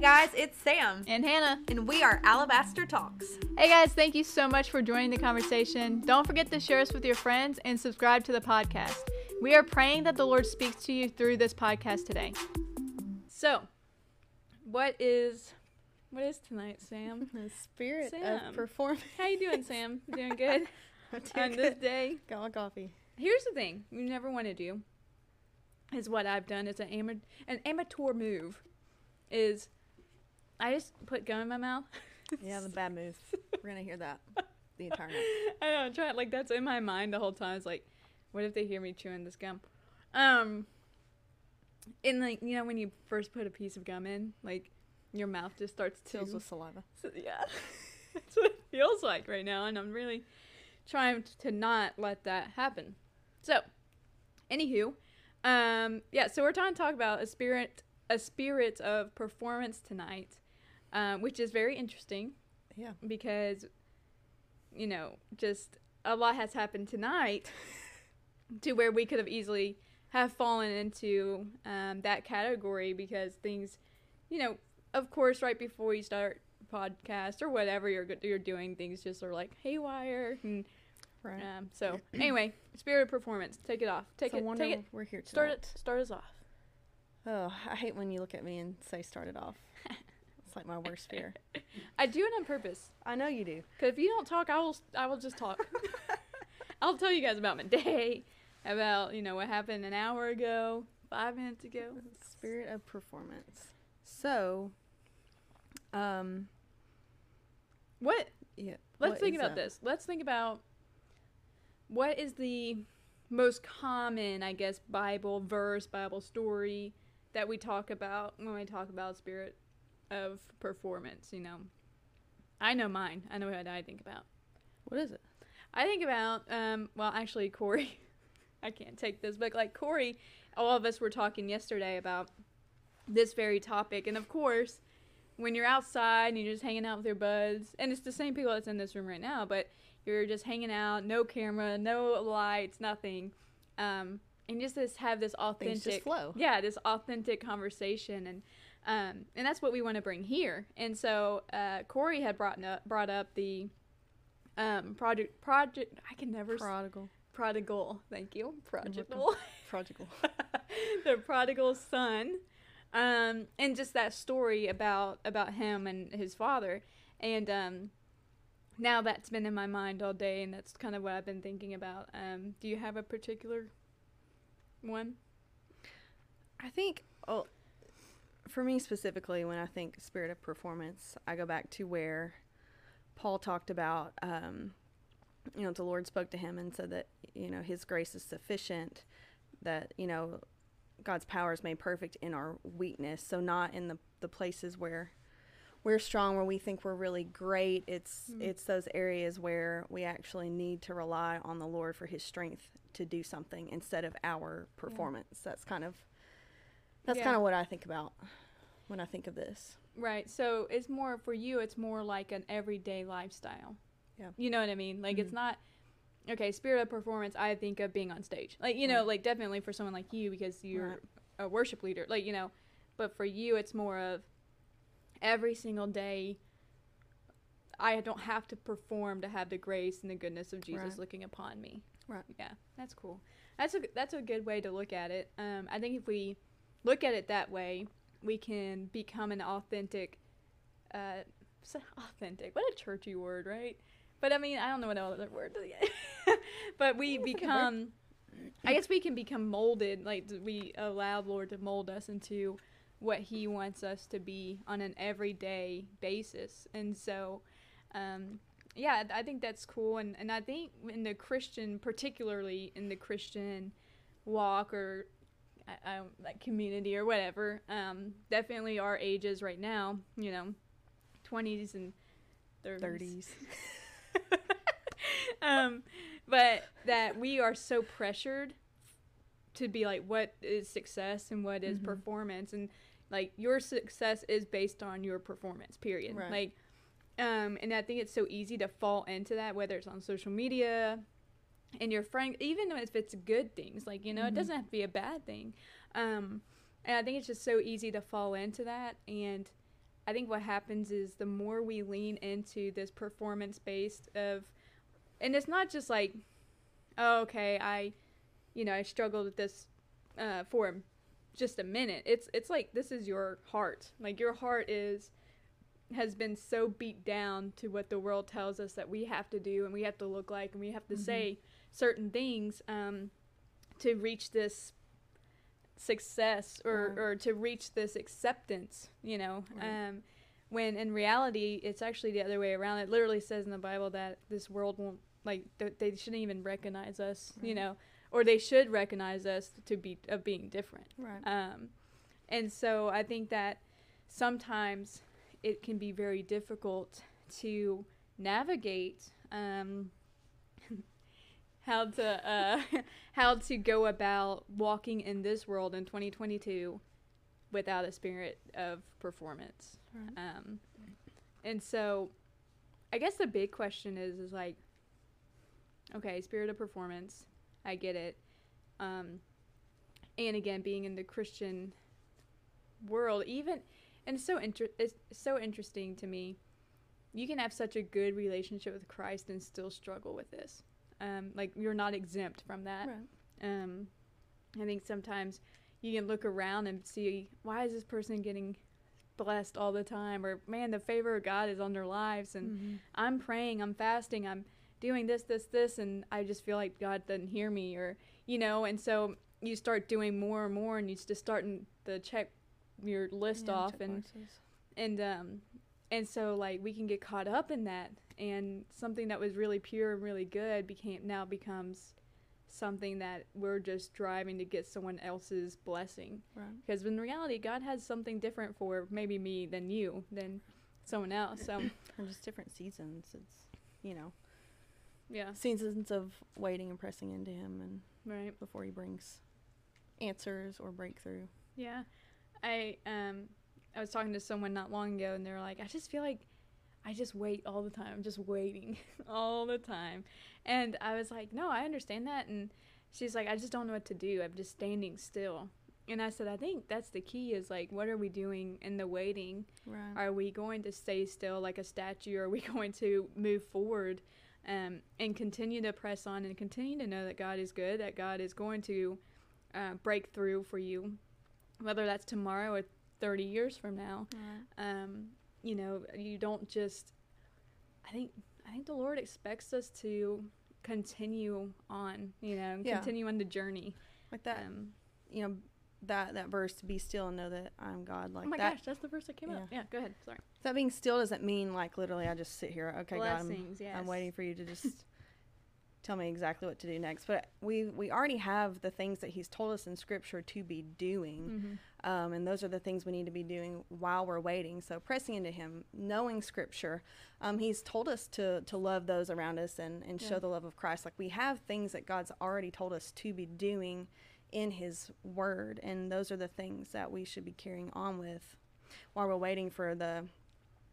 guys, it's Sam. And Hannah. And we are Alabaster Talks. Hey guys, thank you so much for joining the conversation. Don't forget to share us with your friends and subscribe to the podcast. We are praying that the Lord speaks to you through this podcast today. So, what is what is tonight, Sam? The spirit Sam. of performance. How you doing, Sam? Doing good I'm doing on this good. day? Got my coffee. Here's the thing: you never want to do is what I've done. It's an ama- an amateur move. Is I just put gum in my mouth. Yeah, the bad move. We're gonna hear that the entire night. I know, I'm trying like that's in my mind the whole time. It's like, what if they hear me chewing this gum? Um and like, you know, when you first put a piece of gum in, like your mouth just starts to Fills with saliva. so, yeah. that's what it feels like right now, and I'm really trying to not let that happen. So, anywho, um, yeah, so we're trying to talk about a spirit a spirit of performance tonight, um, which is very interesting Yeah. because you know just a lot has happened tonight to where we could have easily have fallen into um, that category because things you know of course right before you start a podcast or whatever you're you're doing things just are like haywire and Right. um, so anyway spirit of performance take it off take so it take it we're here tonight. start it start us off Oh, I hate when you look at me and say start it off. It's like my worst fear. I do it on purpose I know you do. Because if you don't talk, I will. I will just talk. I'll tell you guys about my day, about you know what happened an hour ago, five minutes ago. Spirit of performance. So, um, What? yeah. Let's what think about that? this. Let's think about what is the most common, I guess, Bible verse, Bible story that we talk about when we talk about spirit of performance. You know, I know mine. I know what I think about. What is it? I think about, um, well, actually, Corey, I can't take this, but like Corey, all of us were talking yesterday about this very topic. And of course, when you're outside and you're just hanging out with your buds, and it's the same people that's in this room right now, but you're just hanging out, no camera, no lights, nothing. Um, and just this have this authentic just flow. yeah this authentic conversation and um, and that's what we want to bring here. And so uh, corey had brought up brought up the um, project project i can never s- Prodigal. prodigal. Thank you. Prodigal. Prodigal. the prodigal son. Um, and just that story about about him and his father. And um, now that's been in my mind all day and that's kind of what i've been thinking about. Um, do you have a particular one? I think, oh, for me specifically, when I think spirit of performance, I go back to where Paul talked about, um, you know, the Lord spoke to him and said that, you know, his grace is sufficient, that, you know, God's power is made perfect in our weakness. So, not in the, the places where we're strong, where we think we're really great. It's, Mm. it's those areas where we actually need to rely on the Lord for his strength to do something instead of our performance. That's kind of that's Yeah. kind of what I think about when I think of this. Right. So it's more for you. It's more like an everyday lifestyle. Yeah. You know what I mean? Like it's Mhm. not okay. Spirit of performance. I think of being on stage. Like you know, like definitely for someone like you because you're Right. a worship leader. Like you know, but for you, it's more of every single day. I don't have to perform to have the grace and the goodness of Jesus Right. looking upon me. Right. Yeah, that's cool. That's a that's a good way to look at it. Um, I think if we look at it that way, we can become an authentic, uh, authentic. What a churchy word, right? But I mean, I don't know what other word. to get. but we That's a good word. become. I guess we can become molded. Like we allow the Lord to mold us into what He wants us to be on an everyday basis, and so. Um, yeah, I think that's cool, and, and I think in the Christian, particularly in the Christian walk or I, I like community or whatever, um, definitely our ages right now, you know, twenties and thirties. 30s. um, but that we are so pressured to be like, what is success and what is Mhm. performance, and like your success is based on your performance. Period. Right. Like, um, and I think it's so easy to fall into that, whether it's on social media, and your friend, even if it's good things, like you know, it Mhm. doesn't have to be a bad thing. Um, and I think it's just so easy to fall into that, and I think what happens is the more we lean into this performance based of, and it's not just like, oh, okay, I, you know, I struggled with this uh, for just a minute. It's it's like this is your heart. Like your heart is has been so beat down to what the world tells us that we have to do and we have to look like and we have to Mhm. say certain things um, to reach this success or, Right. or to reach this acceptance you know Right. um, when in reality it's actually the other way around it literally says in the bible that this world won't like th- they shouldn't even recognize us you know or they should recognize us to be of being different Right. um, and so I think that sometimes it can be very difficult to navigate um, how to uh, how to go about walking in this world in 2022 without a spirit of performance. Right. Um, and so, I guess the big question is is like, okay, spirit of performance, I get it. Um, and again, being in the Christian world, even and it's so inter- it's so interesting to me. You can have such a good relationship with Christ and still struggle with this. Um, like you're not exempt from that. Right. Um, I think sometimes you can look around and see why is this person getting blessed all the time, or man, the favor of God is on their lives, and Mhm. I'm praying, I'm fasting, I'm doing this, this, this, and I just feel like God doesn't hear me, or you know, and so you start doing more and more, and you just starting to check your list Yeah, off, and boxes. and um and so like we can get caught up in that and something that was really pure and really good became now becomes something that we're just driving to get someone else's blessing right. because in reality god has something different for maybe me than you than someone else so Or just different seasons. It's you know yeah seasons of waiting and pressing into Him, and right before He brings answers or breakthrough. Yeah. I um I was talking to someone not long ago and they were like, I just feel like I just wait all the time. I'm just waiting all the time. And I was like, No, I understand that and she's like, I just don't know what to do. I'm just standing still. And I said, I think that's the key is like what are we doing in the waiting? Right. Are we going to stay still like a statue? Or Are we going to move forward um, and continue to press on and continue to know that God is good, that God is going to uh, break through for you, whether that's tomorrow or 30 years from now? Right. Um, you know, you don't just. I think I think the Lord expects us to continue on, you know, Yeah. continue on the journey. Like that. Um, you know that that verse to be still and know that I'm God. Like oh my that. gosh, that's the verse that came up. yeah. Yeah, go ahead. Sorry. That being still doesn't mean like literally I just sit here. Okay, God, I'm, Blessings, yes. I'm waiting for you to just tell me exactly what to do next. But we we already have the things that He's told us in Scripture to be doing, hmm um, and those are the things we need to be doing while we're waiting. So pressing into Him, knowing Scripture, um, He's told us to to love those around us and and show the love of Christ. Like we have things that God's already told us to be doing in His Word, and those are the things that we should be carrying on with while we're waiting for the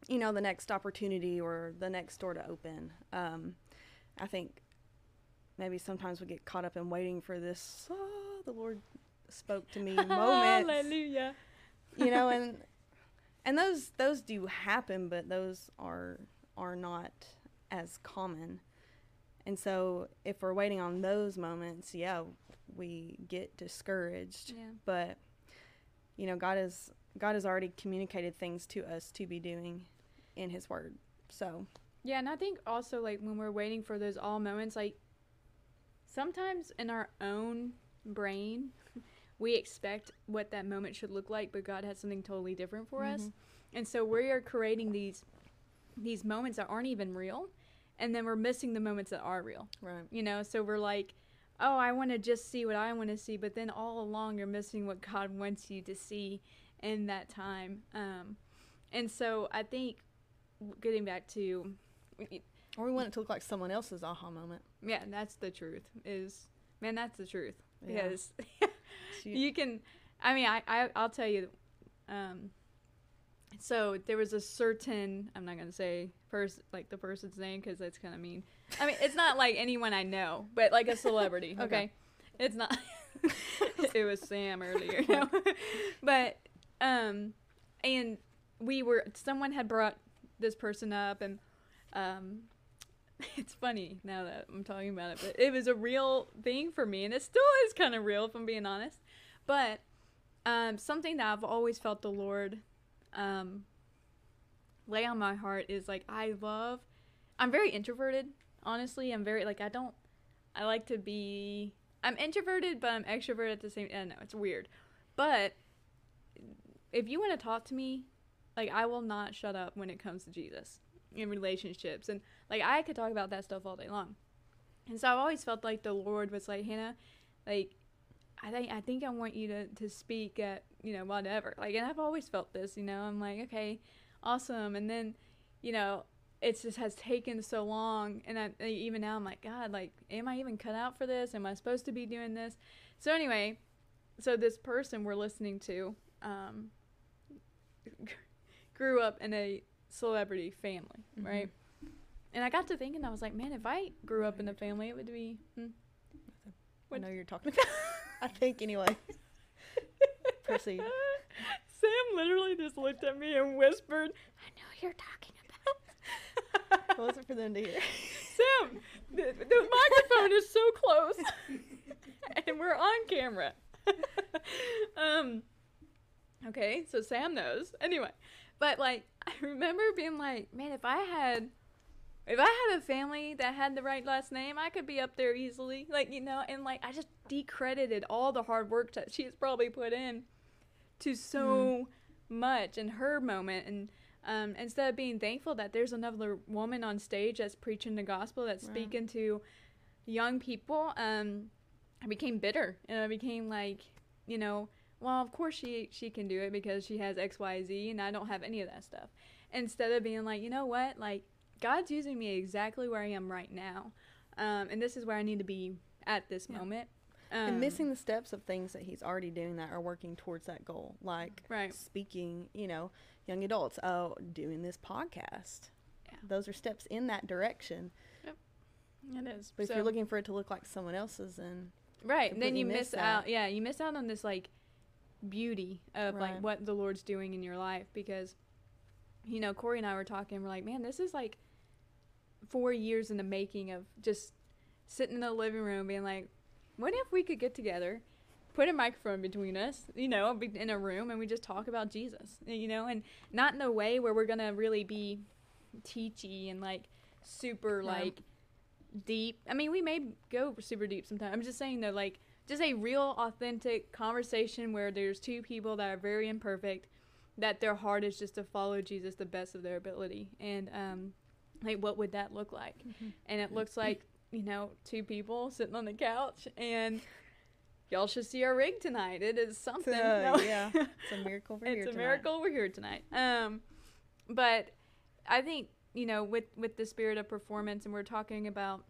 you know the next opportunity or the next door to open um, i think maybe sometimes we get caught up in waiting for this oh, the lord spoke to me moment Hallelujah. you know and and those those do happen but those are are not as common and so if we're waiting on those moments yeah we get discouraged Yeah. but you know god has god has already communicated things to us to be doing in his word so Yeah, and I think also like when we're waiting for those all moments, like sometimes in our own brain, we expect what that moment should look like, but God has something totally different for us. Mhm. And so we are creating these these moments that aren't even real, and then we're missing the moments that are real. right You know, so we're like, "Oh, I want to just see what I want to see," but then all along you're missing what God wants you to see in that time. Um, and so I think getting back to or we want it to look like someone else's aha moment Yeah, that's the truth. Is man, that's the truth Yeah. because So you can. I mean, I, I I'll tell you. Um, so there was a certain. I'm not gonna say person like the person's name because that's kind of mean. I mean, it's not like anyone I know, but like a celebrity. okay. Okay. it's not. it was Sam earlier. No. but um, and we were someone had brought this person up and um it's funny now that I'm talking about it, but it was a real thing for me and it still is kind of real if I'm being honest. But um something that I've always felt the Lord um lay on my heart is like I love I'm very introverted, honestly. I'm very like I don't I like to be I'm introverted but I'm extroverted at the same I know, it's weird. But if you want to talk to me, like I will not shut up when it comes to Jesus in relationships and like I could talk about that stuff all day long. And so I've always felt like the Lord was like, Hannah, like I think I think I want you to, to speak at, you know, whatever. Like and I've always felt this, you know. I'm like, okay, awesome. And then, you know, it just has taken so long and I, even now I'm like, God, like am I even cut out for this? Am I supposed to be doing this? So anyway, so this person we're listening to um grew up in a celebrity family, Mhm. right? And I got to thinking, I was like, man, if I grew up in a family, it would be. Hmm. I know you're talking about. I think anyway. Proceed. Sam literally just looked at me and whispered, I know you're talking about. It wasn't for them to hear. Sam, the, the microphone is so close, and we're on camera. um, okay, so Sam knows. Anyway, but like, I remember being like, man, if I had, if I had a family that had the right last name, I could be up there easily. Like, you know, and like, I just decredited all the hard work that she has probably put in to so much in her moment and um, instead of being thankful that there's another woman on stage that's preaching the gospel that's Right. speaking to young people um, i became bitter and i became like you know well of course she she can do it because she has xyz and i don't have any of that stuff instead of being like you know what like god's using me exactly where i am right now um, and this is where i need to be at this Yeah. moment um, and missing the steps of things that he's already doing that are working towards that goal, like right speaking, you know, young adults, oh, doing this podcast. Yeah. Those are steps in that direction. it is But if you're looking for it to look like someone else's, then Right. Then you miss that. out. Yeah, you miss out on this like beauty of Right. like what the Lord's doing in your life because you know, Corey and I were talking, we're like, man, this is like four years in the making of just sitting in the living room being like, what if we could get together, put a microphone between us, you know, be in a room and we just talk about Jesus, you know, and not in a way where we're going to really be teachy and like super like deep. I mean, we may go super deep sometimes. I'm just saying though, like just a real authentic conversation where there's two people that are very imperfect, that their heart is just to follow Jesus the best of their ability, and um, like what would that look like? And it looks like you know two people sitting on the couch, and y'all should see our rig tonight. It is something. No. yeah, it's a miracle for it's here a tonight. miracle we're here tonight. Um, but I think you know with with the spirit of performance, and we're talking about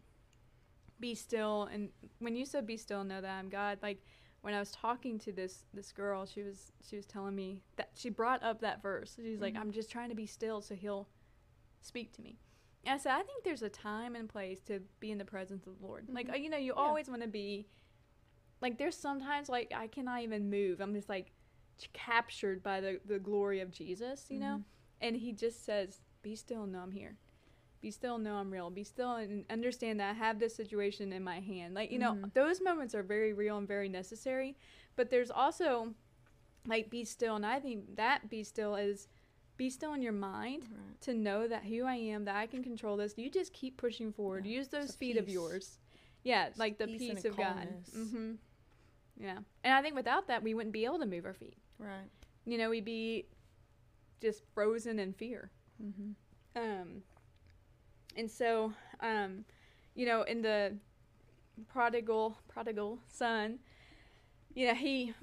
be still. And when you said be still, know that I'm God. Like when I was talking to this this girl, she was she was telling me that she brought up that verse. She's like, Mhm. I'm just trying to be still so He'll speak to me. I said, I think there's a time and place to be in the presence of the Lord. Like Mhm. uh, you know, you Yeah. always want to be. Like there's sometimes like I cannot even move. I'm just like captured by the the glory of Jesus, you know. Mhm. And he just says, "Be still, and know I'm here. Be still, and know I'm real. Be still, and understand that I have this situation in my hand." Like you know, Mhm. those moments are very real and very necessary. But there's also like be still, and I think that be still is be still in your mind Right. to know that who I am, that I can control this. You just keep pushing forward. Yeah. Use those feet of yours. Yeah, Just like the peace peace of God. calmness. hmm Yeah, and I think without that, we wouldn't be able to move our feet. Right. You know, we'd be just frozen in fear. Mm-hmm. Um, and so, um, you know, in the prodigal prodigal son, you know, he.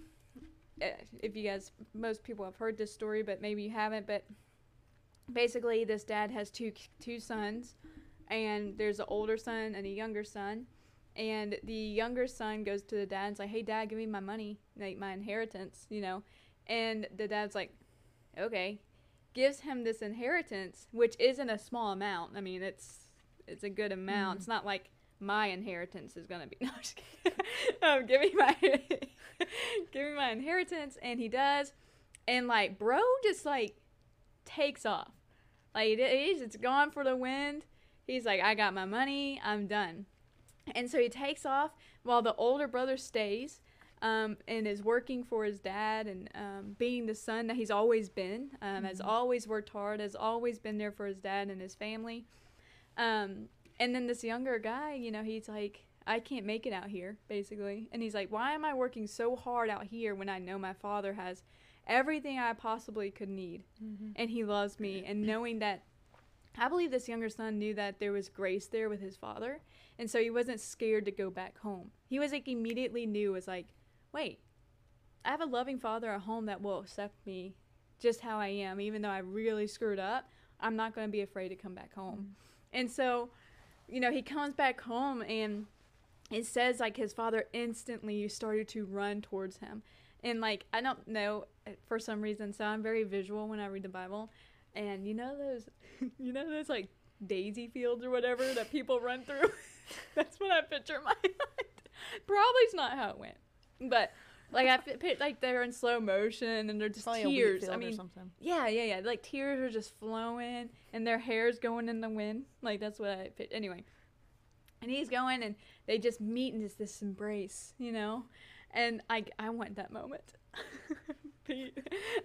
Uh, If you guys, most people have heard this story, but maybe you haven't. But basically, this dad has two two sons, and there's an older son and a younger son. And the younger son goes to the dad and's like, "Hey, dad, give me my money, like my inheritance," you know. And the dad's like, "Okay." gives him this inheritance, which isn't a small amount. I mean, it's it's a good amount. Mhm. It's not like my inheritance is gonna be. No, I'm just kidding. um, give me my give me my inheritance, and he does. And like, bro, just like takes off. Like it is, it's gone for the wind. He's like, I got my money, I'm done. And so he takes off while the older brother stays um, and is working for his dad and um, being the son that he's always been, um, has always worked hard, has always been there for his dad and his family. Um, and then this younger guy, you know, he's like, I can't make it out here, basically. And he's like, Why am I working so hard out here when I know my father has everything I possibly could need? Mm-hmm. And he loves me. And knowing that, I believe this younger son knew that there was grace there with his father. And so he wasn't scared to go back home. He was like, immediately knew, was like, Wait, I have a loving father at home that will accept me just how I am, even though I really screwed up. I'm not going to be afraid to come back home. Mm-hmm. And so, you know, he comes back home and it says like his father instantly started to run towards him. And like, I don't know for some reason, so I'm very visual when I read the Bible. And you know those, you know those like daisy fields or whatever that people run through? That's what I picture in my mind. Probably it's not how it went. But like I picture like they're in slow motion and they're just Probably tears. I or mean, something. yeah, yeah, yeah. Like tears are just flowing and their hair's going in the wind. Like that's what I pic- anyway. And he's going and they just meet in just this embrace, you know? And I I want that moment. Pete.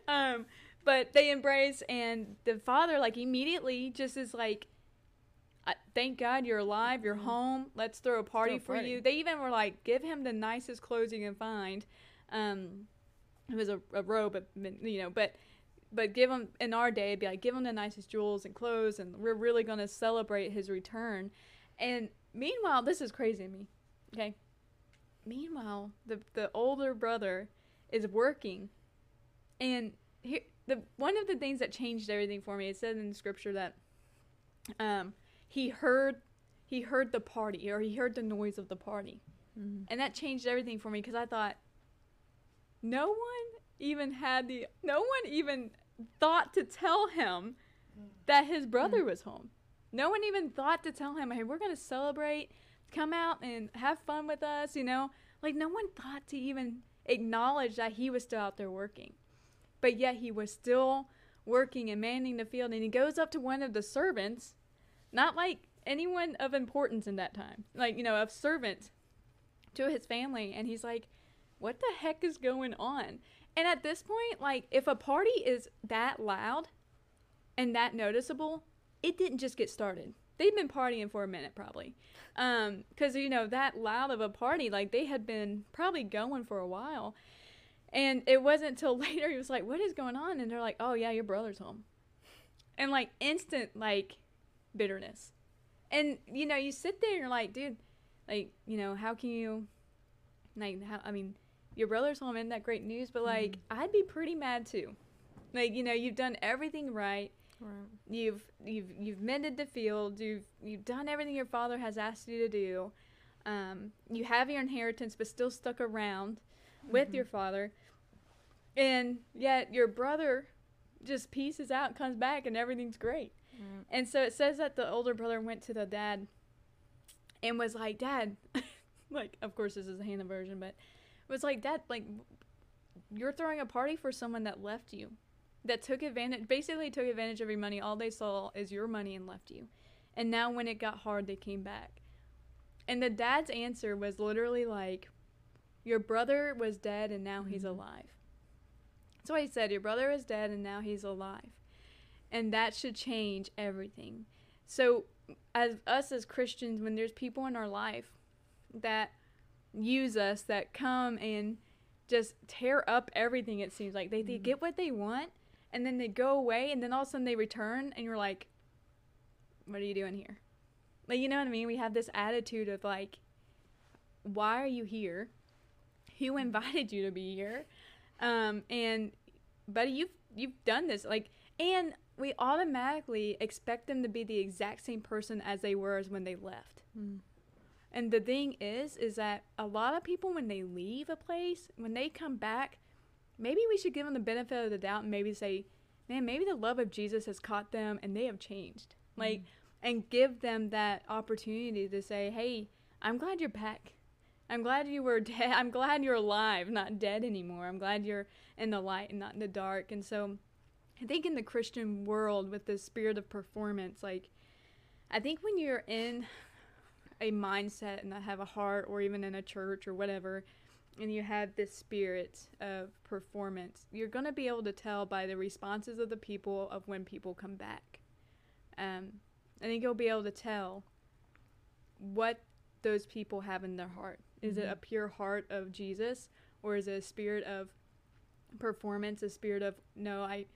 um but they embrace and the father like immediately just is like thank God you're alive, you're home. Let's throw a party a for party. you. They even were like, give him the nicest clothes you can find. Um, it was a, a robe, but you know, but but give him in our day, it'd be like give him the nicest jewels and clothes, and we're really gonna celebrate his return. And meanwhile, this is crazy to me. Okay. Meanwhile, the the older brother is working, and here the one of the things that changed everything for me. It said in scripture that um he heard he heard the party or he heard the noise of the party, and that changed everything for me because I thought no one even had the no one even thought to tell him that his brother mm. was home. No one even thought to tell him, "Hey, we're going to celebrate. Come out and have fun with us," you know? Like no one thought to even acknowledge that he was still out there working. But yet he was still working and manning the field and he goes up to one of the servants, not like anyone of importance in that time. Like, you know, a servant to his family and he's like, "What the heck is going on?" And at this point, like if a party is that loud and that noticeable, it didn't just get started. They've been partying for a minute probably. Um cuz you know, that loud of a party like they had been probably going for a while. And it wasn't until later he was like, "What is going on?" And they're like, "Oh yeah, your brother's home." And like instant like bitterness. And you know, you sit there and you're like, "Dude, like, you know, how can you like how I mean, your brother's home isn't that great news, but like I'd be pretty mad too. Like, you know, you've done everything right. Right. You've you've you've mended the field. You've you've done everything your father has asked you to do. Um, you have your inheritance, but still stuck around with your father. And yet your brother just pieces out, comes back, and everything's great. Right. And so it says that the older brother went to the dad and was like, Dad, like, of course, this is the Hannah version, but was like, Dad, like, you're throwing a party for someone that left you, that took advantage, basically took advantage of your money. All they saw is your money and left you. And now when it got hard, they came back. And the dad's answer was literally like, Your brother was dead and now he's mm-hmm. alive. That's what he said. Your brother is dead and now he's alive. And that should change everything. So, as us as Christians, when there's people in our life that use us, that come and just tear up everything, it seems like they, they get what they want and then they go away and then all of a sudden they return and you're like, what are you doing here? Like, you know what I mean? We have this attitude of like, why are you here? Who invited you to be here? Um, and buddy, you've you've done this like, and we automatically expect them to be the exact same person as they were as when they left. Mm. And the thing is, is that a lot of people when they leave a place, when they come back, maybe we should give them the benefit of the doubt and maybe say, man, maybe the love of Jesus has caught them and they have changed. Mm-hmm. Like, and give them that opportunity to say, hey, I'm glad you're back. I'm glad you were dead. I'm glad you're alive, not dead anymore. I'm glad you're in the light and not in the dark. And so I think in the Christian world with the spirit of performance, like I think when you're in a mindset and I have a heart or even in a church or whatever and you have this spirit of performance, you're going to be able to tell by the responses of the people of when people come back. Um, I think you'll be able to tell what those people have in their heart. Is mm-hmm. it a pure heart of Jesus or is it a spirit of performance, a spirit of no, I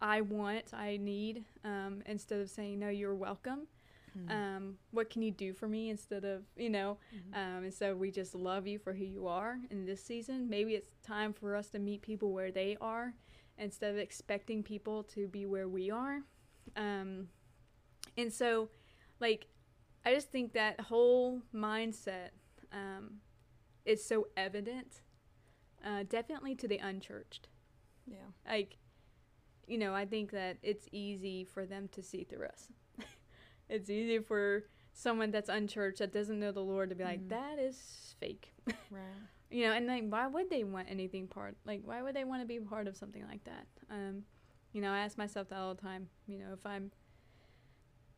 I want, I need, um, instead of saying no, you're welcome. Mm-hmm. Um, what can you do for me instead of you know? Mm-hmm. um, and so we just love you for who you are in this season. Maybe it's time for us to meet people where they are instead of expecting people to be where we are. Um, and so like i just think that whole mindset um, is so evident uh, definitely to the unchurched. Yeah. Like you know i think that it's easy for them to see through us it's easy for someone that's unchurched that doesn't know the Lord to be like, mm-hmm. that is fake. Right. you know, and like, why would they want anything part? Like, why would they want to be part of something like that? Um, you know, I ask myself that all the time. You know, if I'm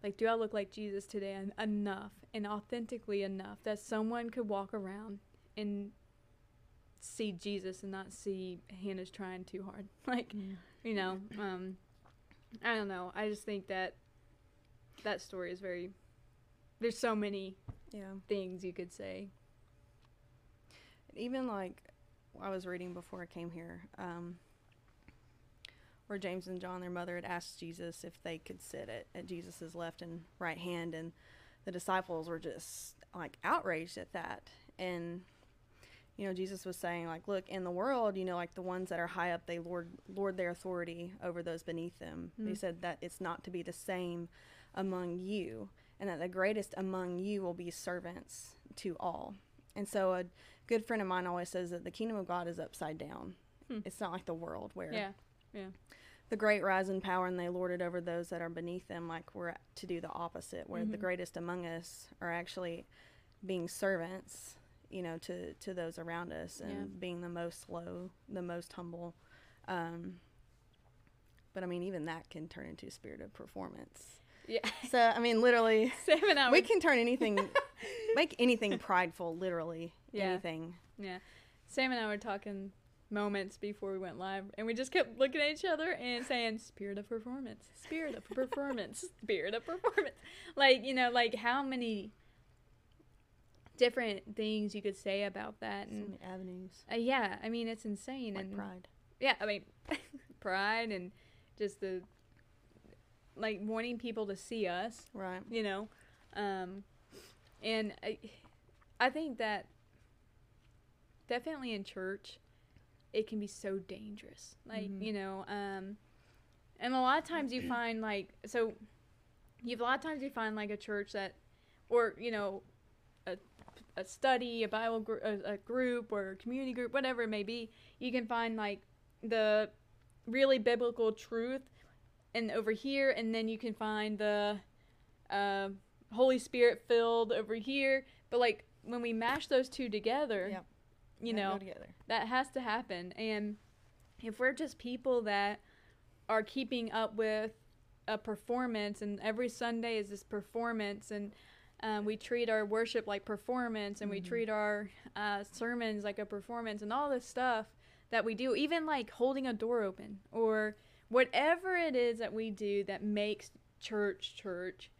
like, do I look like Jesus today en- enough and authentically enough that someone could walk around and see Jesus and not see Hannah's trying too hard? like, mm. you know, um, I don't know. I just think that that story is very. There's so many yeah things you could say. Even like I was reading before I came here, um, where James and John, their mother, had asked Jesus if they could sit at, at Jesus's left and right hand, and the disciples were just like outraged at that. And you know, Jesus was saying like, look, in the world, you know, like the ones that are high up, they lord lord their authority over those beneath them. Mm. He said that it's not to be the same among you, and that the greatest among you will be servants to all. And so, a good friend of mine always says that the kingdom of God is upside down. Hmm. It's not like the world where yeah, yeah. the great rise in power and they lord it over those that are beneath them. Like we're to do the opposite, where mm-hmm. the greatest among us are actually being servants, you know, to to those around us and yeah. being the most low, the most humble. Um, but I mean, even that can turn into a spirit of performance. Yeah. So I mean, literally, Sam and we can turn anything, make anything prideful. Literally, yeah. anything. Yeah. Sam and I were talking moments before we went live, and we just kept looking at each other and saying, "Spirit of performance, spirit of performance, spirit of performance." Like you know, like how many different things you could say about that, and so avenues. Uh, yeah, I mean, it's insane. Like and pride. Yeah, I mean, pride and just the like wanting people to see us. Right. You know, um, and I, I think that definitely in church, it can be so dangerous. Like mm-hmm. you know, um, and a lot of times you find like so, you've a lot of times you find like a church that, or you know, a a study, a Bible gr- a, a group or a community group, whatever it may be, you can find like the really biblical truth and over here, and then you can find the uh, Holy Spirit filled over here. But like when we mash those two together, yep. you know, that has to happen. And if we're just people that are keeping up with a performance, and every Sunday is this performance, and um, we treat our worship like performance, and mm-hmm. we treat our uh, sermons like a performance, and all this stuff that we do, even like holding a door open or whatever it is that we do that makes church church,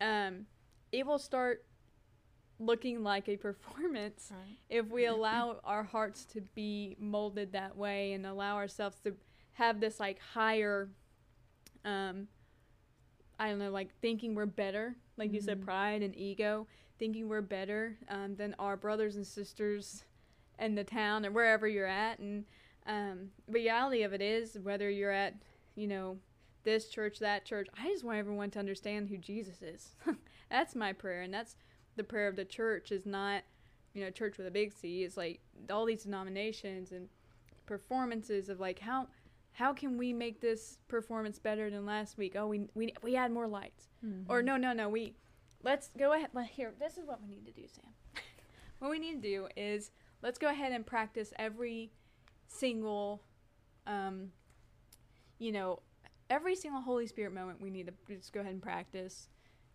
um, it will start looking like a performance right. if we allow our hearts to be molded that way and allow ourselves to have this like higher um i don't know like thinking we're better like mm-hmm. you said mm-hmm. pride and ego thinking we're better um, than our brothers and sisters in the town or wherever you're at and um, reality of it is, whether you're at, you know, this church, that church, I just want everyone to understand who Jesus is. that's my prayer, and that's the prayer of the church. Is not, you know, church with a big C. It's like all these denominations and performances of like how how can we make this performance better than last week? Oh, we we we add more lights, mm-hmm. or no, no, no, we let's go ahead. Here, this is what we need to do, Sam. what we need to do is let's go ahead and practice every single, um, you know, every single Holy Spirit moment we need to just go ahead and practice,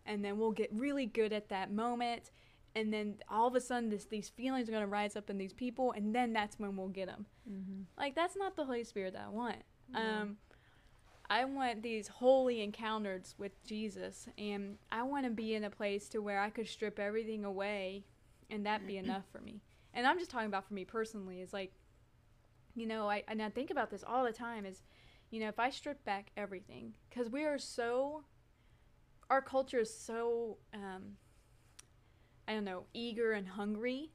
and then we'll get really good at that moment. And then all of a sudden, this, these feelings are going to rise up in these people, and then that's when we'll get them. Mm-hmm. Like, that's not the Holy Spirit that I want. No. Um, I want these holy encounters with Jesus, and I want to be in a place to where I could strip everything away, and that be enough for me. And I'm just talking about for me personally. Is like, you know, I and I think about this all the time. Is, you know, if I strip back everything, because we are so, our culture is so, um, I don't know, eager and hungry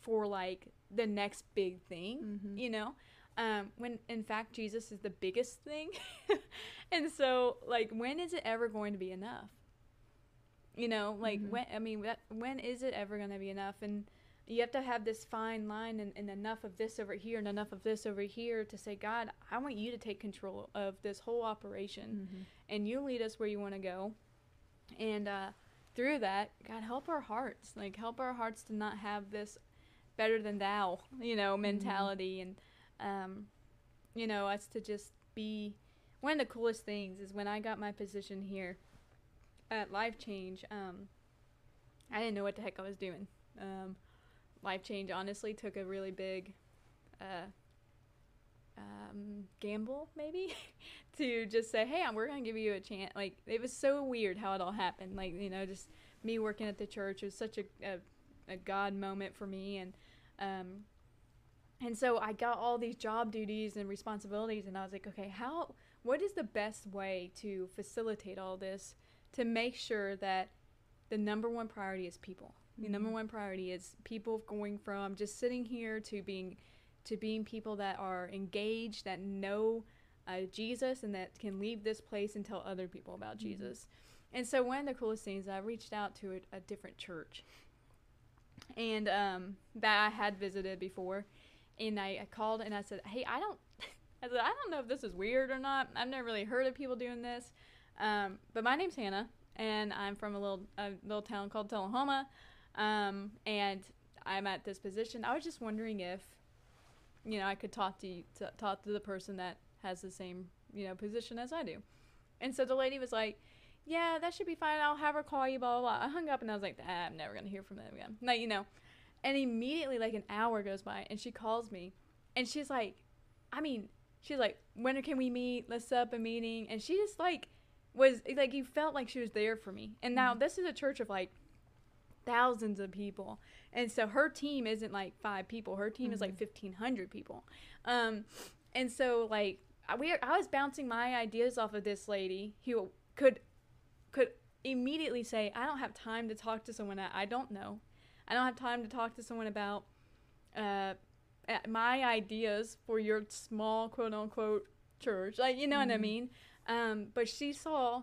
for like the next big thing Mm-hmm. you know um, when in fact jesus is the biggest thing and so like when is it ever going to be enough you know like Mhm. when i mean that, when is it ever going to be enough and you have to have this fine line and, and enough of this over here and enough of this over here to say god i want you to take control of this whole operation Mm-hmm. and you lead us where you want to go. And uh, through that god help our hearts. Like help our hearts to not have this better than thou you know mentality and um, you know us to just be one of the coolest things is when i got my position here at life change um, i didn't know what the heck i was doing. Um, life change honestly took a really big uh, um, gamble maybe to just say hey we're gonna give you a chance like it was so weird how it all happened. Like you know just me working at the church was such a, a, a god moment for me and um, and so i got all these job duties and responsibilities and i was like okay how what is the best way to facilitate all this to make sure that the number one priority is people the number one priority is people going from just sitting here to being to being people that are engaged that know uh, jesus and that can leave this place and tell other people about Mhm. jesus. And so one of the coolest things i reached out to a, a different church. And um, that i had visited before. And I, I called and i said hey i don't i said i don't know if this is weird or not. I've never really heard of people doing this. Um, but my name's hannah and i'm from a little a little town called tullahoma um, and i'm at this position. I was just wondering if you know i could talk to you to, talk to the person that has the same you know position as i do. And so the lady was like yeah that should be fine. I'll have her call you blah blah blah. I hung up and i was like ah, i'm never gonna hear from them again. Like you know and immediately like an hour goes by and she calls me and she's like i mean she's like when can we meet? Let's set up a meeting. And she just like was like you felt like she was there for me. And now Mhm. this is a church of like thousands of people. And so her team isn't like five people. Her team is like Mhm. 1500 people. Um and so like I, we I was bouncing my ideas off of this lady who could could immediately say I don't have time to talk to someone that I don't know. I don't have time to talk to someone about uh my ideas for your small quote unquote church. Like you know what I Mhm. mean? Um but she saw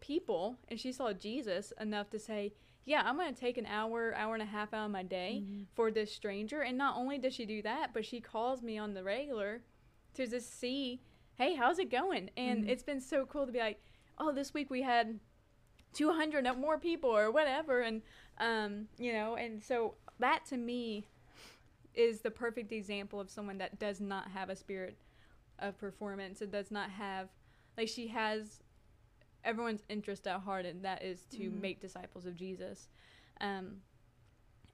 people and she saw Jesus enough to say yeah I'm going to take an hour hour and a half out of my day Mm-hmm. for this stranger and not only does she do that but she calls me on the regular to just see hey how's it going and Mhm. it's been so cool to be like oh this week we had 200 more people or whatever and um you know and so that to me is the perfect example of someone that does not have a spirit of performance it does not have like she has everyone's interest at heart and that is to Mhm. make disciples of jesus um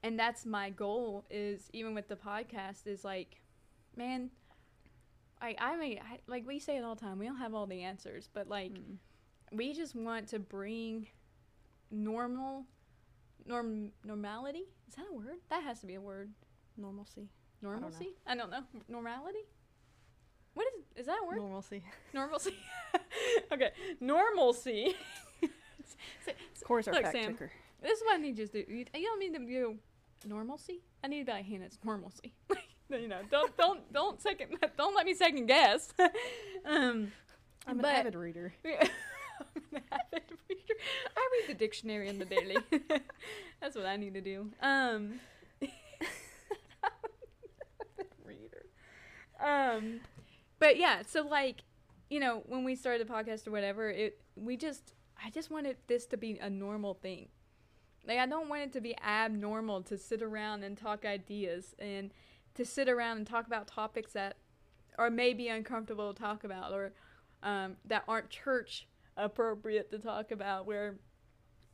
and that's my goal is even with the podcast is like man I, I mean I, like we say it all the time we don't have all the answers but like Mm. we just want to bring normal norm normality is that a word that has to be a word normalcy. don't know. normalcy i don't know, normality what is is that a word Normalcy. normalcy okay normalcy So- so- Core's our Look, fact Sam. checker. this is what i need you to do you, you don't need to do normalcy i need to be like hannah it's normalcy you know don't don't don't second don't let me second guess um I'm But- an avid reader. I'm an avid reader. I read the dictionary in the daily. That's what I need to do. Um, reader. Um, but yeah, so like, you know, when we started the podcast or whatever, it we just I just wanted this to be a normal thing. Like I don't want it to be abnormal to sit around and talk ideas and to sit around and talk about topics that are maybe uncomfortable to talk about or um, that aren't church appropriate to talk about. Where,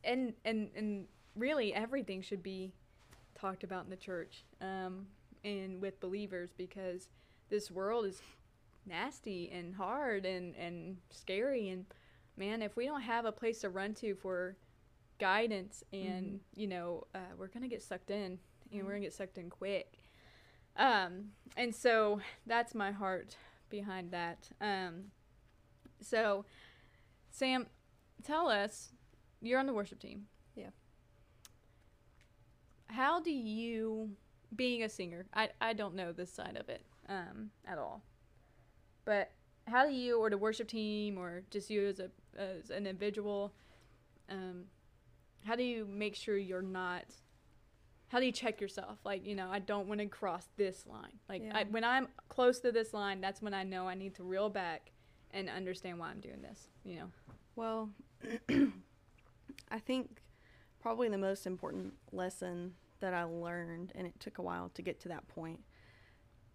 and and and really everything should be talked about in the church um, and with believers because this world is nasty and hard and and scary. And man, if we don't have a place to run to for guidance and Mhm. you know uh, we're gonna get sucked in and we're gonna get sucked in quick. Um and so that's my heart behind that. Um so sam tell us you're on the worship team. Yeah. how do you being a singer i i don't know this side of it um at all but how do you or the worship team or just you as a as an individual um how do you make sure you're not how do you check yourself? Like you know i don't want to cross this line. Like I, when i'm close to this line that's when i know i need to reel back and understand why i'm doing this you know? Well, I think probably the most important lesson that I learned, and it took a while to get to that point,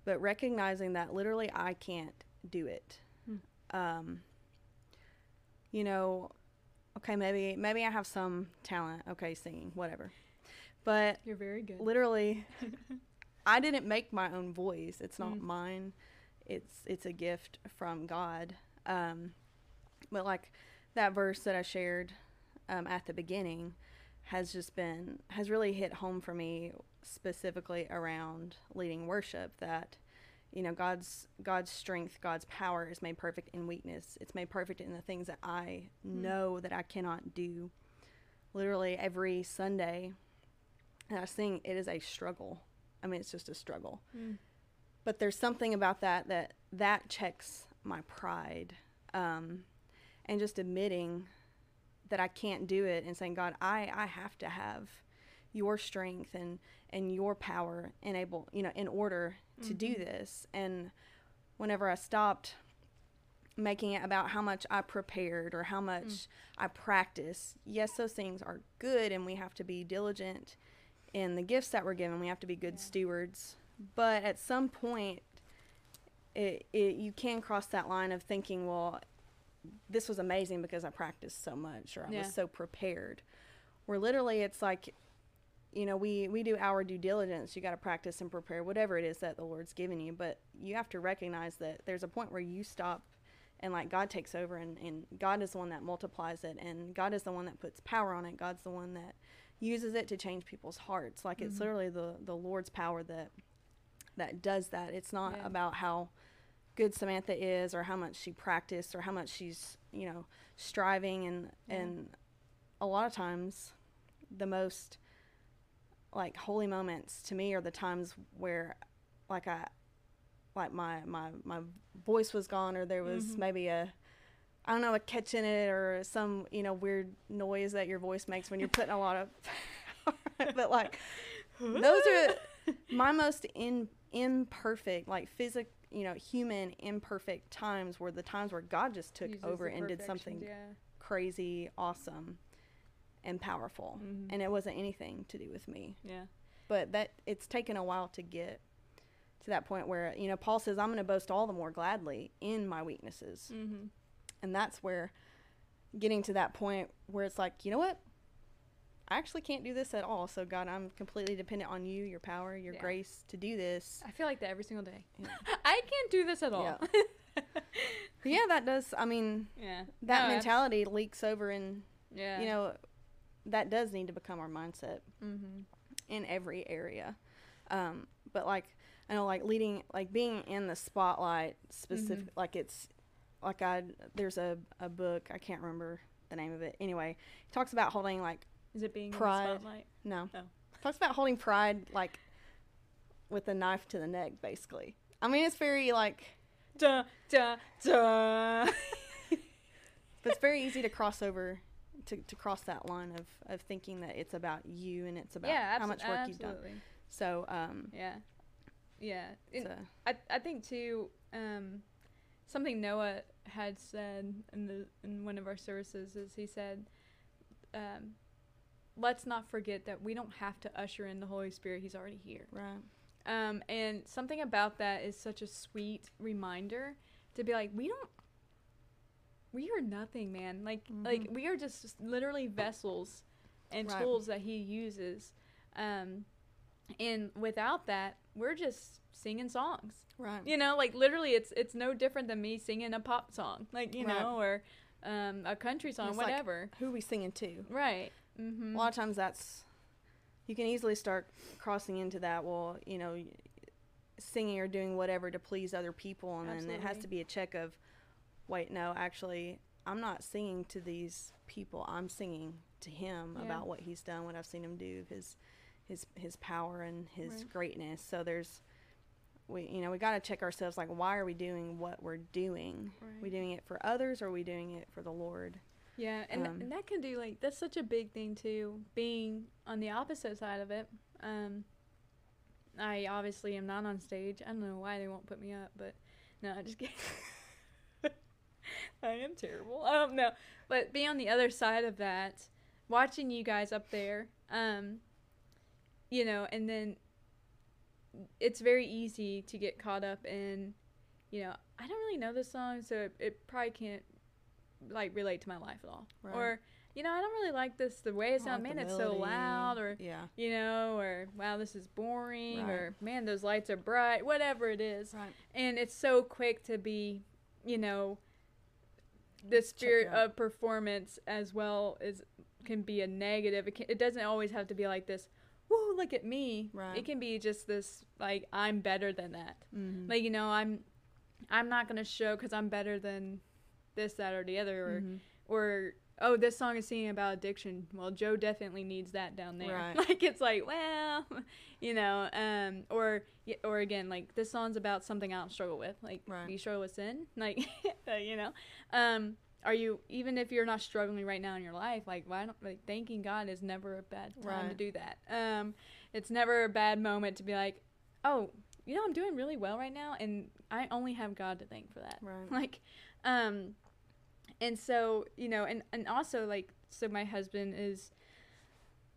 but recognizing that literally I can't do it. Hmm. Um, you know, okay, maybe maybe I have some talent, okay, singing, whatever, but you're very good literally i didn't make my own voice it's not Mm. mine it's it's a gift from god um but like that verse that i shared um, at the beginning has just been has really hit home for me specifically around leading worship that you know god's god's strength god's power is made perfect in weakness it's made perfect in the things that i know that i cannot do literally every sunday and I sing, it is a struggle. I mean, it's just a struggle. Mm. But there's something about that that that checks my pride, um, and just admitting that I can't do it and saying, God, I I have to have your strength and and your power enable you know in order to do mm-hmm. this. And whenever I stopped making it about how much I prepared or how much mm. I practice, yes, those things are good, and we have to be diligent in the gifts that we're given. We have to be good Yeah. stewards. But at some point, it, it you can cross that line of thinking, well, this was amazing because I practiced so much or I Yeah. was so prepared. Where literally it's like, you know, we, we do our due diligence. You got to practice and prepare whatever it is that the Lord's given you. But you have to recognize that there's a point where you stop and like God takes over and, and God is the one that multiplies it and God is the one that puts power on it. God's the one that uses it to change people's hearts. Like it's Mhm. literally the, the Lord's power that that does that. It's not Yeah. about how good Samantha is or how much she practiced or how much she's, you know, striving and Yeah. and a lot of times the most like holy moments to me are the times where like I like my my my voice was gone or there was Mhm. maybe a I don't know a catch in it or some you know weird noise that your voice makes when you're putting a lot of but like those are my most in imperfect like physic you know human imperfect times were the times where God just took Uses over and did something yeah crazy awesome and powerful. Mhm. and it wasn't anything to do with me. Yeah. But that it's taken a while to get to that point where you know Paul says I'm going to boast all the more gladly in my weaknesses. Mm-hmm. and that's where getting to that point where it's like you know what? I actually can't do this at all. So God I'm completely dependent on you your power your Yeah. grace to do this. I feel like that every single day. Yeah. i can't do this at all. Yeah. Yeah that does I mean yeah. that No, mentality leaks over and yeah. you know that does need to become our mindset mm-hmm. in every area. Um, but like I know, like leading, like being in the spotlight, specific, like it's like I there's a a book I can't remember the name of it. Anyway, it talks about holding like is it being Pride. in the spotlight no, Oh. talks about holding pride like with a knife to the neck, basically. I mean, it's very like, da da da but it's very easy to cross over. To, to cross that line of, of thinking that it's about you and it's about yeah how much work you've done. So um, yeah. Yeah. A, I, I think too um, something Noah had said in the in one of our services is he said um, let's not forget that we don't have to usher in the Holy Spirit. He's already here. Right. um, and something about that is such a sweet reminder to be like we don't we are nothing, man. Like like we are just literally vessels and Right. tools that he uses. Um and without that, we're just singing songs. Right. You know, like literally it's it's no different than me singing a pop song, like, you Right. know, or um a country song, It's like- whatever. Who are we singing to? right. Mhm. A lot of times that's you can easily start crossing into that. Well, you know, singing or doing whatever to please other people, and then it has to be a check of, wait, no, actually, I'm not singing to these people. I'm singing to Him Yeah. about what He's done, what I've seen Him do, His His His power and His Right. greatness. So there's. We, you know, we got to check ourselves. Like, why are we doing what we're doing? Right. we doing it for others, or are we doing it for the Lord? Yeah, and, Um, and that can do like that's such a big thing too. Being on the opposite side of it, um, I obviously am not on stage. I don't know why they won't put me up, but no, I just kidding. I am terrible. I don't know, but being on the other side of that, watching you guys up there, um, you know, and then it's very easy to get caught up in, you know, I don't really know this song, so it, it probably can't like relate to my life at all. Right. Or you know, I don't really like this the way it sounds. like Man, it's so loud, or yeah, you know, or wow, this is boring, Right. or man, those lights are bright, whatever it is. right. And it's so quick to be, you know, the spirit of performance as well as can be a negative. It, can, it doesn't always have to be like this. Whoa, look at me. Right. It can be just this like I'm better than that. Mm-hmm. Like you know, I'm I'm not gonna show because I'm better than this, that, or the other, or Mhm. or oh, this song is singing about addiction. Well, Joe definitely needs that down there. Right. Like it's like, well, you know, um, or or again, like this song's about something I don't struggle with. Like, Right. you struggle with sin, like, uh, you know, um, are you even if you're not struggling right now in your life, like, why don't like thanking God is never a bad time to do that. Um, it's never a bad moment to be like, oh, you know, I'm doing really well right now, and I only have God to thank for that Right. like um and so you know and and also like so my husband is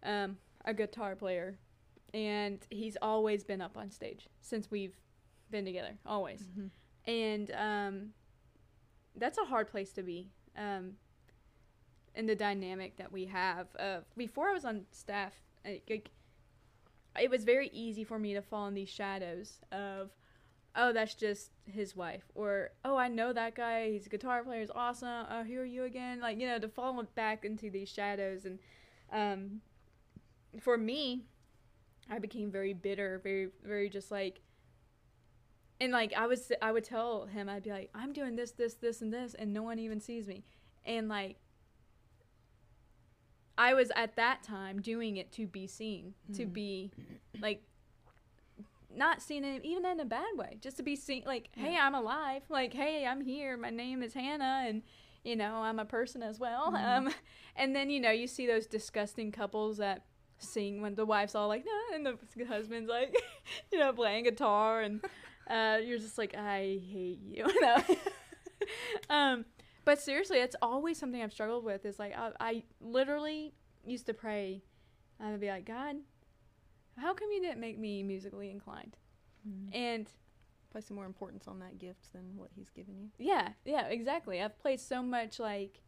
um a guitar player and he's always been up on stage since we've been together always Mhm. and um that's a hard place to be um in the dynamic that we have of before i was on staff like it was very easy for me to fall in these shadows of oh that's just his wife. Or oh i know that guy. He's a guitar player. He's awesome. Oh who are you again. Like you know to fall back into these shadows. And um for me i became very bitter very very just like and like i was i would tell him i'd be like i'm doing this this this and this and no one even sees me. And like i was at that time doing it to be seen to Mhm. be like not seen it even in a bad way just to be seen like hey i'm alive like hey i'm here my name is hannah and you know i'm a person as well Mhm. um and then you know you see those disgusting couples that sing when the wife's all like no and the husband's like you know playing guitar and uh you're just like i hate you no. um but seriously it's always something i've struggled with is like i, I literally used to pray i would be like god how come you didn't make me musically inclined Mhm. and place more importance on that gift than what he's given you. yeah yeah exactly i've played so much like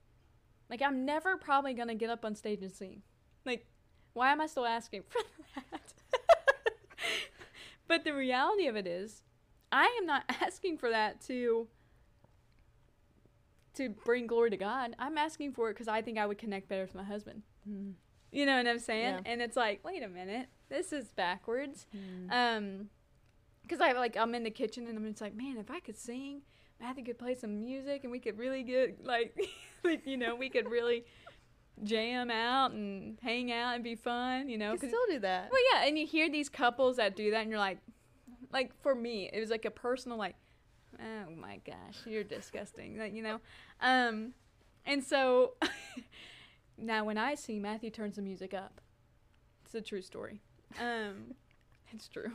like i'm never probably gonna get up on stage and sing like why am i still asking for that but the reality of it is i am not asking for that to to bring glory to god i'm asking for it because i think i would connect better with my husband Mm. you know what i'm saying Yeah. and it's like wait a minute this is backwards Mm. um, because I like I'm in the kitchen and I'm just like, man, if I could sing, Matthew could play some music and we could really get like, like you know, we could really jam out and hang out and be fun, you know. you still do that. well, yeah, and you hear these couples that do that, and you're like, like for me, it was like a personal like, oh my gosh, you're disgusting, like you know, um, and so now when I see Matthew turns the music up. It's a true story. Um, it's true.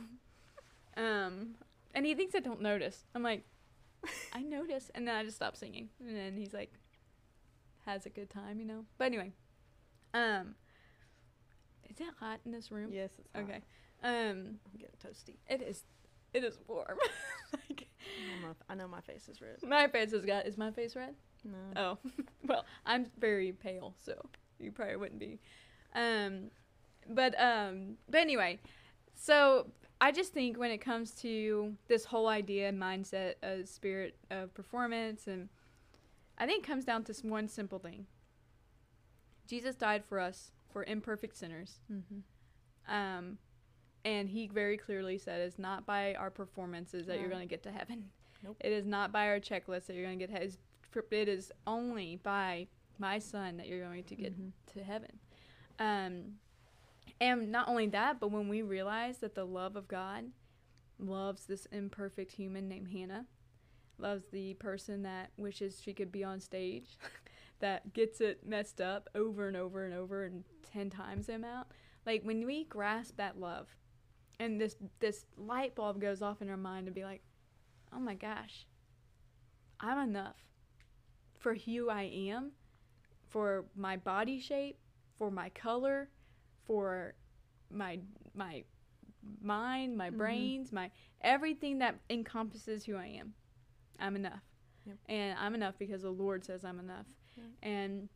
Um, and he thinks I don't notice. I'm like, I notice, and then I just stop singing, and then he's like, has a good time, you know. But anyway, um, is it hot in this room? Yes, it's hot. Okay. Um, I'm getting toasty. it is. It is warm. like, I, know if- I know my face is red. my face has got. Is my face red? No. Oh, well, I'm very pale, so you probably wouldn't be. Um, but um, but anyway, so I just think when it comes to this whole idea and mindset of spirit of performance, and I think it comes down to one simple thing. Jesus died for us, for imperfect sinners. Mm-hmm. Um, and he very clearly said it's not by our performances that you're going to get to heaven. Nope. It is not by our checklist that you're going to get to heaven. It is only by my son that you're going to get Mhm. to heaven. Um, and not only that, but when we realize that the love of God loves this imperfect human named Hannah, loves the person that wishes she could be on stage, that gets it messed up over and over and over and 10 times the amount. Like when we grasp that love and this this light bulb goes off in our mind to be like, "Oh my gosh. I'm enough for who I am, for my body shape, for my color, for my my mind, my Mhm. brains, my everything that encompasses who I am. I'm enough. Yep. And I'm enough because the Lord says I'm enough. Right. And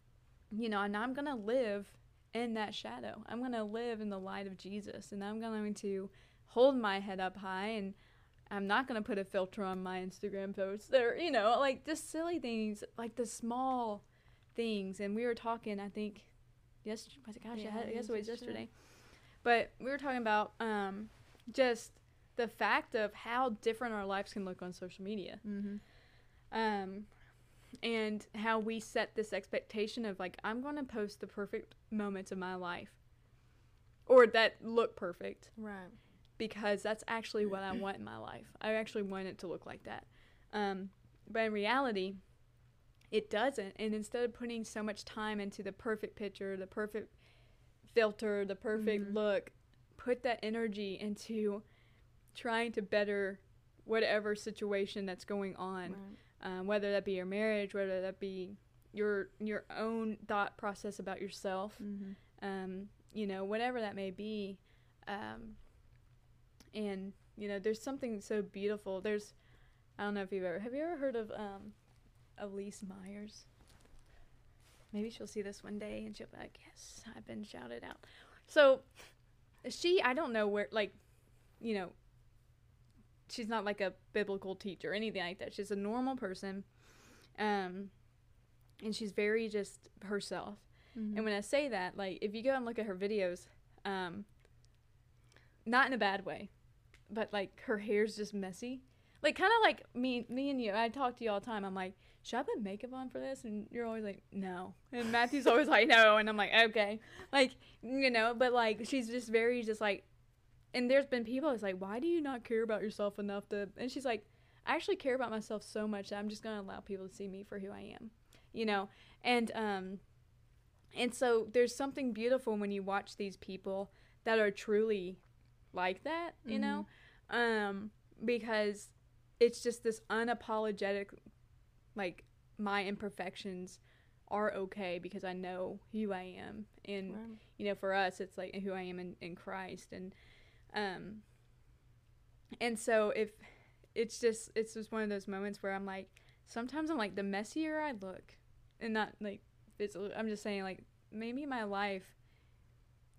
you know, and I'm going to live in that shadow. I'm going to live in the light of Jesus and I'm going to hold my head up high and I'm not going to put a filter on my Instagram posts. They're, you know, like just silly things, like the small things. And we were talking, I think, yesterday. Gosh, Yeah, I, it guess it was yesterday. yesterday. But we were talking about um, just the fact of how different our lives can look on social media. Mm-hmm. Um, and how we set this expectation of like, I'm going to post the perfect moments of my life or that look perfect Right. because that's actually what I want in my life. I actually want it to look like that. Um, but in reality, it doesn't. And instead of putting so much time into the perfect picture, the perfect filter, the perfect Mhm. look, put that energy into trying to better whatever situation that's going on, Right. um, whether that be your marriage, whether that be your your own thought process about yourself Mm-hmm. um, you know, whatever that may be. Um, and you know, there's something so beautiful. There's, I don't know if you've ever have you ever heard of um, Elyse Myers? Maybe she'll see this one day and she'll be like, "Yes, I've been shouted out." So, she, I don't know where, like, you know, she's not like a biblical teacher or anything like that. She's a normal person, um, and she's very just herself. Mm-hmm. And when I say that, like, if you go and look at her videos, um, not in a bad way, but like her hair's just messy. Like, kind of like me, me and you. I talk to you all the time. I'm like, should I put makeup on for this? And you're always like, no. And Matthew's always like, no. And I'm like, okay. Like, you know, but like, she's just very, just like, and there's been people that's like, why do you not care about yourself enough to, and she's like, I actually care about myself so much that I'm just going to allow people to see me for who I am, you know? And, um, and so there's something beautiful when you watch these people that are truly like that, you know? Um, because it's just this unapologetic, like, my imperfections are okay because I know who I am. And, Right. you know, for us, it's like who I am in, in Christ. And, um, and so if it's just, it's just one of those moments where I'm like, sometimes I'm like, the messier I look, and not like, physically, I'm just saying, like, maybe my life,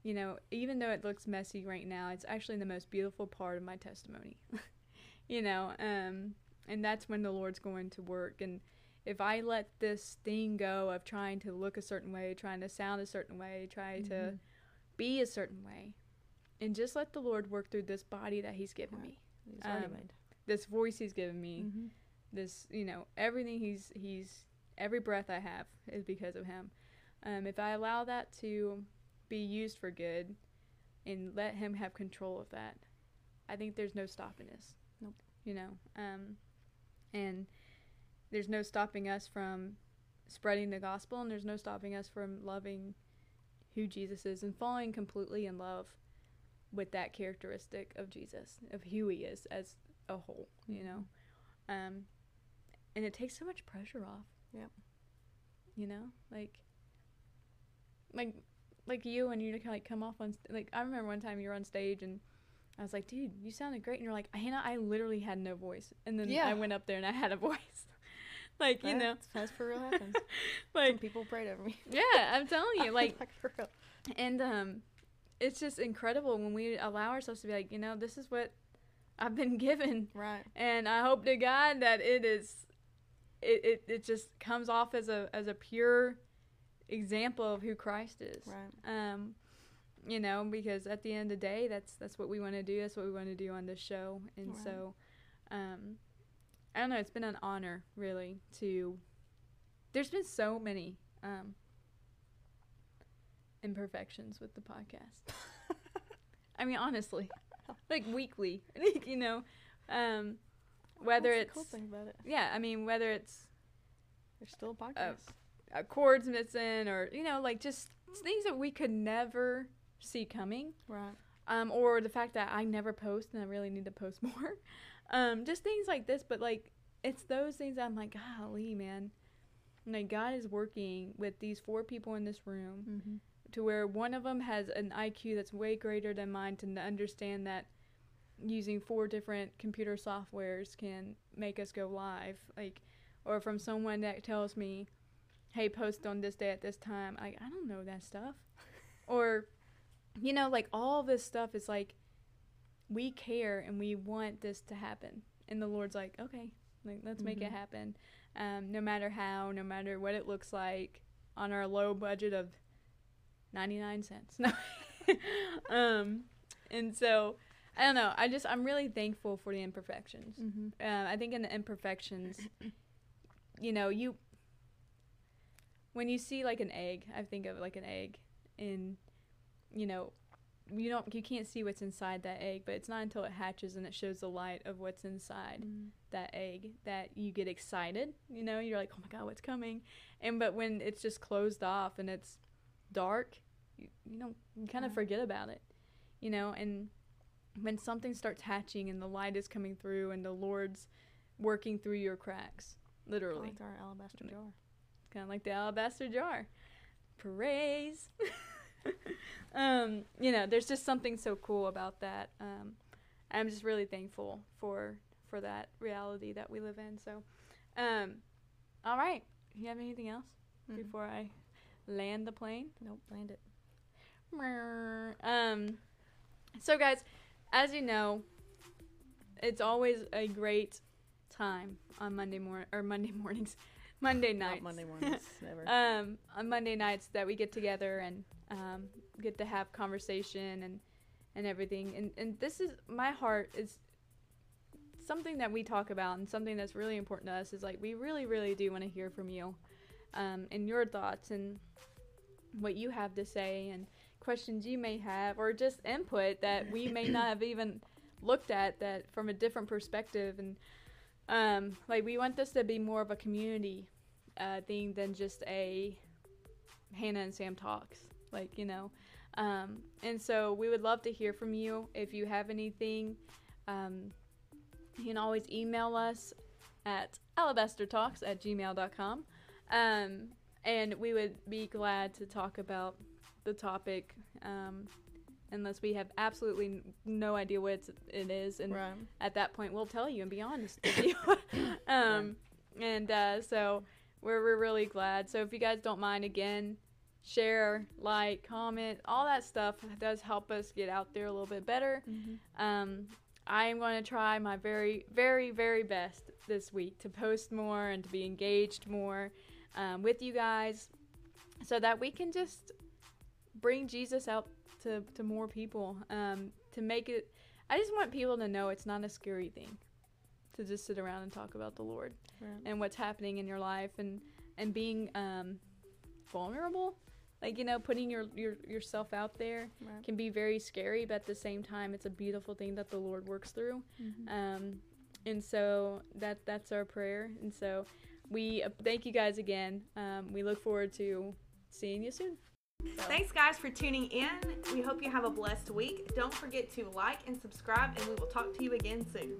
you know, even though it looks messy right now, it's actually the most beautiful part of my testimony. you know, um, and that's when the Lord's going to work. And if I let this thing go of trying to look a certain way, trying to sound a certain way, try to Mhm. be a certain way, and just let the Lord work through this body that He's given me, He's um, this voice He's given me, Mm-hmm. this you know everything He's He's every breath I have is because of Him. Um, if I allow that to be used for good, and let Him have control of that, I think there's no stopping us. Nope. You know, um, and there's no stopping us from spreading the gospel, and there's no stopping us from loving who Jesus is and falling completely in love with that characteristic of Jesus, of who he is as a whole, you know. Um, and it takes so much pressure off. Yep. You know, like, like, like you and you kinda like come off on st- like I remember one time you were on stage and I was like, dude, you sounded great. And you're like, Hannah, I literally had no voice. And then Yeah. I went up there and I had a voice. like, you know, That's, for real happens. Some like, people prayed over me. yeah, I'm telling you, like, for real. and um, it's just incredible when we allow ourselves to be like, you know, this is what I've been given. Right. And I hope to God that it is, it, it, it just comes off as a, as a pure example of who Christ is. Right. um you know because at the end of the day that's that's what we want to do that's what we want to do on this show and Right. so um i don't know it's been an honor really to there's been so many um imperfections with the podcast i mean honestly like weekly like, you know um whether That's it's cool thing about it. yeah i mean whether it's There's still a podcast. uh, chords missing or you know like just things that we could never see coming right. um, or the fact that I never post and I really need to post more. Um, just things like this, but like it's those things I'm like, golly, man. Like God is working with these four people in this room Mm-hmm. to where one of them has an IQ that's way greater than mine to understand that using four different computer softwares can make us go live. Like, or from someone that tells me, "Hey, post on this day at this time." Like, I don't know that stuff. or, you know, like all this stuff is like, we care and we want this to happen, and the Lord's like, "Okay, like let's make it Mhm. happen." Um, no matter how, no matter what it looks like, on our low budget of 99 cents. No. um, and so, I don't know. I just, I'm really thankful for the imperfections. Mm-hmm. Um, I think in the imperfections, you know, you, when you see like an egg, I think of like an egg, and, you know, you don't, you can't see what's inside that egg, but it's not until it hatches and it shows the light of what's inside mm. that egg that you get excited. You know, you're like, oh my god, what's coming? And but when it's just closed off and it's dark, you, you don't you kind of Yeah. forget about it. You know, and when something starts hatching and the light is coming through and the Lord's working through your cracks, literally, Like our alabaster jar. kind of like the alabaster jar. Praise. um, you know, there's just something so cool about that. Um, I'm just really thankful for for that reality that we live in. So, um, all right. You have anything else Mhm. before I land the plane? Nope, land it. Um, so guys, as you know, it's always a great time on Monday morning or Monday mornings, Monday nights. Not. Monday mornings, never. um, on Monday nights that we get together and um, get to have conversation and and everything. And and this is my heart is something that we talk about and something that's really important to us is like we really really do want to hear from you um, and your thoughts and what you have to say and questions you may have or just input that we may not have even looked at that from a different perspective and um, like we want this to be more of a community uh, thing than just a Hannah and Sam talks. Like, you know. Um, and so we would love to hear from you. If you have anything, um, you can always email us at alabastertalks at gmail.com. Um, and we would be glad to talk about the topic um, unless we have absolutely no idea what it's, it is. And right. at that point we'll tell you and be honest with you. um, and uh, so we're, we're really glad. So if you guys don't mind, again, share, like, comment, all that stuff does help us get out there a little bit better. Mm-hmm. Um, I am going to try my very, very, very best this week to post more and to be engaged more um, with you guys so that we can just bring Jesus out to, to more people um, to make it. I just want people to know it's not a scary thing to just sit around and talk about the Lord Right. and what's happening in your life and and being um, vulnerable. Like you know, putting your, your yourself out there Right. can be very scary, but at the same time, it's a beautiful thing that the Lord works through. Mhm. Um, and so that that's our prayer. And so we uh, thank you guys again. Um, we look forward to seeing you soon. So- Thanks, guys, for tuning in. We hope you have a blessed week. Don't forget to like and subscribe, and we will talk to you again soon.